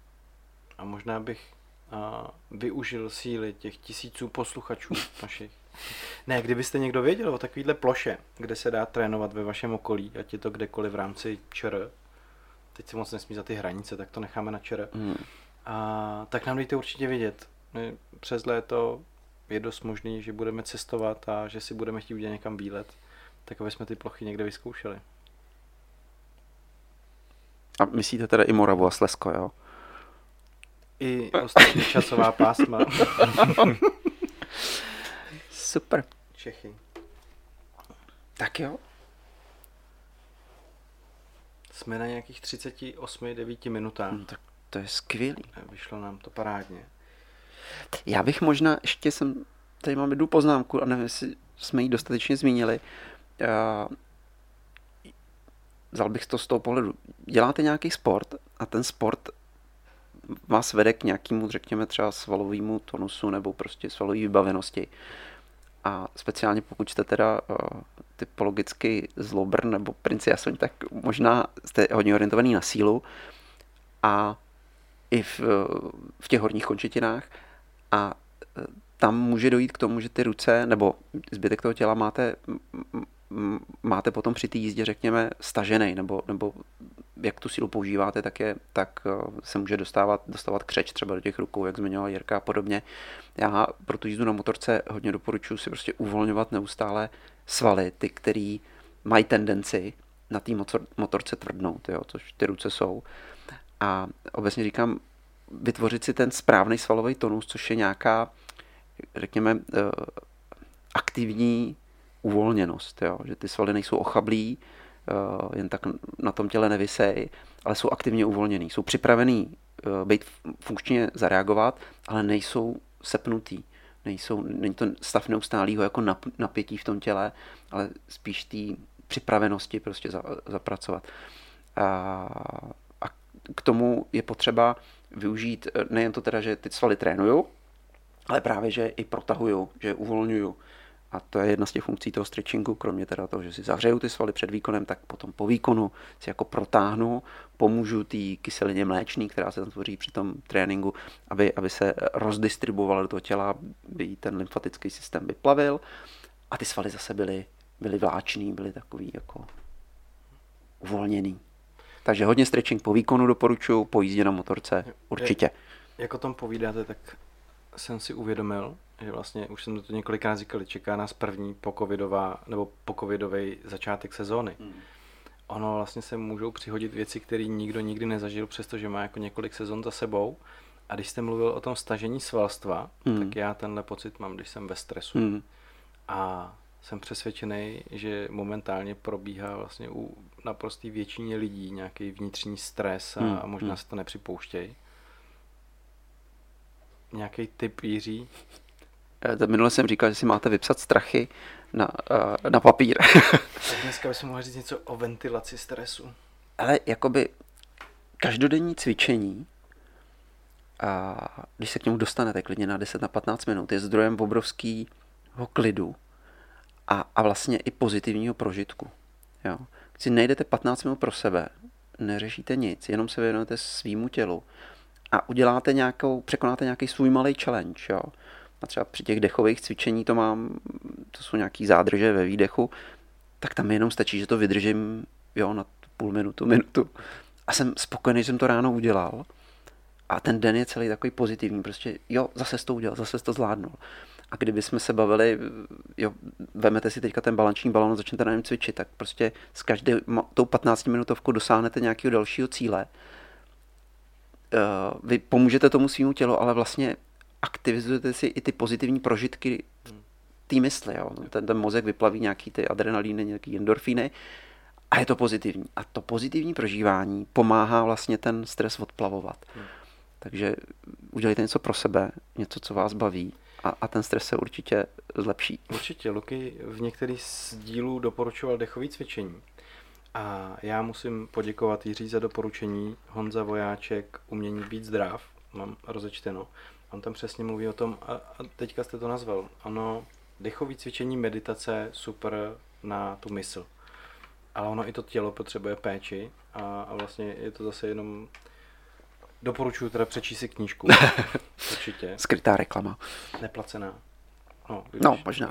A možná bych a, využil síly těch tisíců posluchačů našich. Ne, kdybyste někdo věděl o takovýhle ploše, kde se dá trénovat ve vašem okolí, ať je to kdekoliv v rámci ČR, teď se moc nesmí za ty hranice, tak to necháme na ČR, hmm. a, tak nám dejte určitě vědět. My přes léto je dost možný, že budeme cestovat a že si budeme chtít udělat někam výlet, tak aby jsme ty plochy někde vyzkoušeli. A myslíte teda i Moravu a Slesko, jo? I ostatní časová pásma. Super. Čechy. Tak jo. Jsme na nějakých 38-9 minutách. No, tak to je skvělý. Vyšlo nám to parádně. Já bych možná, ještě jsem, tady mám jednu poznámku a nevím, jestli jsme ji dostatečně zmínili. Uh, vzal bych to z toho pohledu. Děláte nějaký sport a ten sport vás vede k nějakému, řekněme třeba svalovému tonusu nebo prostě svalové vybavenosti. A speciálně pokud jste teda uh, typologicky zlobr nebo princi jasoň, tak možná jste hodně orientovaný na sílu a i v, v těch horních končetinách a eh, tam může dojít k tomu, že ty ruce nebo zbytek toho těla máte, máte potom při té jízdě, řekněme, stažený, nebo, nebo jak tu sílu používáte, tak, je, tak eh, se může dostávat, dostávat křeč třeba do těch rukou, jak zmiňovala Jirka a podobně. Já pro tu jízdu na motorce hodně doporučuji si prostě uvolňovat neustále svaly, ty, které mají tendenci na té motorce tvrdnout, jo, což ty ruce jsou. A obecně říkám, vytvořit si ten správný svalový tonus, což je nějaká, řekněme, eh, aktivní uvolněnost, jo? že ty svaly nejsou ochablí, eh, jen tak na tom těle nevysej, ale jsou aktivně uvolněný. Jsou připravený eh, být funkčně zareagovat, ale nejsou sepnutý. Nejsou, není to stav neustálého jako napětí v tom těle, ale spíš té připravenosti prostě zapracovat. A, a k tomu je potřeba využít eh, nejen to teda, že ty svaly trénuju, ale právě, že i protahuju, že uvolňuju. A to je jedna z těch funkcí toho stretchingu, kromě teda toho, že si zahřeju ty svaly před výkonem, tak potom po výkonu si jako protáhnu, pomůžu té kyselině mléčný, která se tam tvoří při tom tréninku, aby, aby se rozdistribuovala do toho těla, aby ten lymfatický systém vyplavil a ty svaly zase byly, byly vláčný, byly takový jako uvolněný. Takže hodně stretching po výkonu doporučuji, po jízdě na motorce určitě. Jak o tom povídáte, tak jsem si uvědomil, že vlastně, už jsem to několikrát říkal, čeká nás první pokovidová, nebo pokovidový začátek sezóny. Hmm. Ono vlastně se můžou přihodit věci, které nikdo nikdy nezažil, přestože má jako několik sezon za sebou. A když jste mluvil o tom stažení svalstva, hmm. tak já tenhle pocit mám, když jsem ve stresu. Hmm. A jsem přesvědčený, že momentálně probíhá vlastně u naprostý většině lidí nějaký vnitřní stres a, hmm. a možná hmm. se to nepřipouštějí. Nějaký typ Jiří? Minule jsem říkal, že si máte vypsat strachy na, uh, na papír. tak dneska bychom mohli říct něco o ventilaci stresu. Ale jakoby každodenní cvičení, a když se k němu dostanete klidně na 10 na 15 minut, je zdrojem obrovského klidu a, a vlastně i pozitivního prožitku. Jo. Když si nejdete 15 minut pro sebe, neřešíte nic, jenom se věnujete svýmu tělu a uděláte nějakou, překonáte nějaký svůj malý challenge. Jo. A třeba při těch dechových cvičení to mám, to jsou nějaký zádrže ve výdechu, tak tam jenom stačí, že to vydržím jo, na půl minutu, minutu. A jsem spokojený, že jsem to ráno udělal. A ten den je celý takový pozitivní. Prostě jo, zase to udělal, zase to zvládnul. A kdyby jsme se bavili, jo, vemete si teďka ten balanční balon a začnete na něm cvičit, tak prostě s každou tou 15 minutovkou dosáhnete nějakého dalšího cíle. Eh, vy pomůžete tomu svýmu tělu, ale vlastně aktivizujete si i ty pozitivní prožitky té mysli. Jo. Ten, ten mozek vyplaví nějaký ty adrenalíny, nějaký endorfíny a je to pozitivní. A to pozitivní prožívání pomáhá vlastně ten stres odplavovat. Hmm. Takže udělejte něco pro sebe, něco, co vás baví a, a ten stres se určitě zlepší. Určitě. Luky v některých z dílů doporučoval dechový cvičení. A já musím poděkovat Jiří za doporučení. Honza Vojáček, umění být zdrav, mám rozečteno. On tam přesně mluví o tom, a, a teďka jste to nazval, ano, dechový cvičení, meditace, super na tu mysl. Ale ono i to tělo potřebuje péči a, a vlastně je to zase jenom Doporučuji teda přečíst si knížku. Určitě. Skrytá reklama. Neplacená. No, no možná.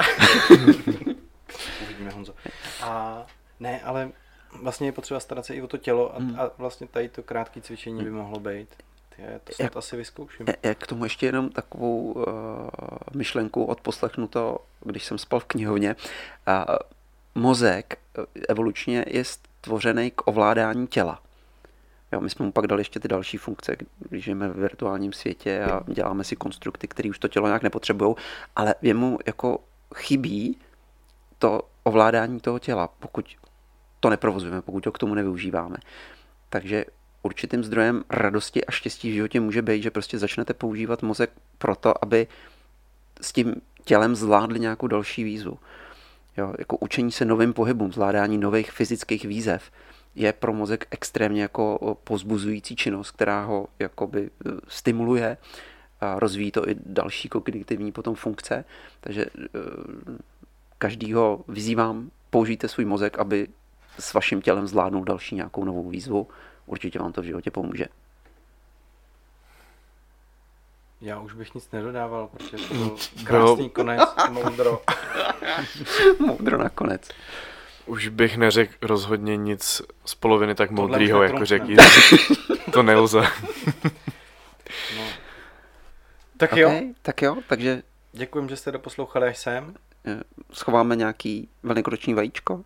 Uvidíme, Honzo. A ne, ale vlastně je potřeba starat se i o to tělo a, hmm. a vlastně tady to krátké cvičení by mohlo být. Je, to snad asi vyzkouším. Já k tomu ještě jenom takovou uh, myšlenku odposlechnu to, když jsem spal v knihovně. Uh, mozek eh, evolučně je stvořený k ovládání těla. Jo, my jsme mu pak dali ještě ty další funkce, když žijeme v virtuálním světě a děláme si konstrukty, které už to tělo nějak nepotřebují, ale jemu jako chybí to ovládání toho těla, pokud to neprovozujeme, pokud ho k tomu nevyužíváme. Takže určitým zdrojem radosti a štěstí v životě může být, že prostě začnete používat mozek proto, aby s tím tělem zvládli nějakou další výzvu. Jo, jako učení se novým pohybům, zvládání nových fyzických výzev je pro mozek extrémně jako pozbuzující činnost, která ho jakoby e, stimuluje a rozvíjí to i další kognitivní potom funkce. Takže e, každýho vyzývám, použijte svůj mozek, aby s vaším tělem zvládnul další nějakou novou výzvu. Určitě vám to v životě pomůže. Já už bych nic nedodával, protože to byl krásný konec, moudro. moudro nakonec. Už bych neřekl rozhodně nic z poloviny tak moudrýho, jako řekl To nelze. no. Tak okay, jo. Tak jo, takže... Děkujem, že jste doposlouchali až sem. Eh, schováme nějaký velikonoční vajíčko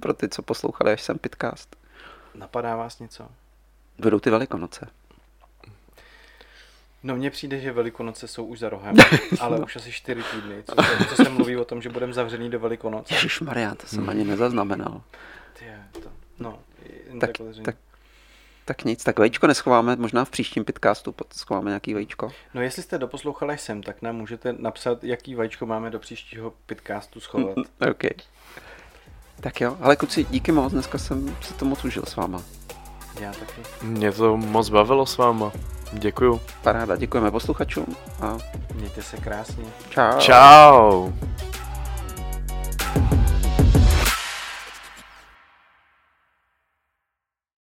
pro ty, co poslouchali až sem Pitcast. Napadá vás něco? Budou ty velikonoce. No mně přijde, že Velikonoce jsou už za rohem, ale no. už asi čtyři týdny, co se, co se mluví o tom, že budeme zavřený do Velikonoc. Maria, to jsem hmm. ani nezaznamenal. Je, to, no, tak, tak, tak nic, tak vajíčko neschováme, možná v příštím pitcastu schováme nějaký vajíčko. No jestli jste doposlouchali sem, tak nám můžete napsat, jaký vajíčko máme do příštího pitcastu schovat. ok. Tak jo, ale kluci, díky moc, dneska jsem se to moc užil s váma. Já taky. Mě to moc bavilo s váma. Děkuju. Paráda, děkujeme posluchačům a mějte se krásně. Čau. Čau.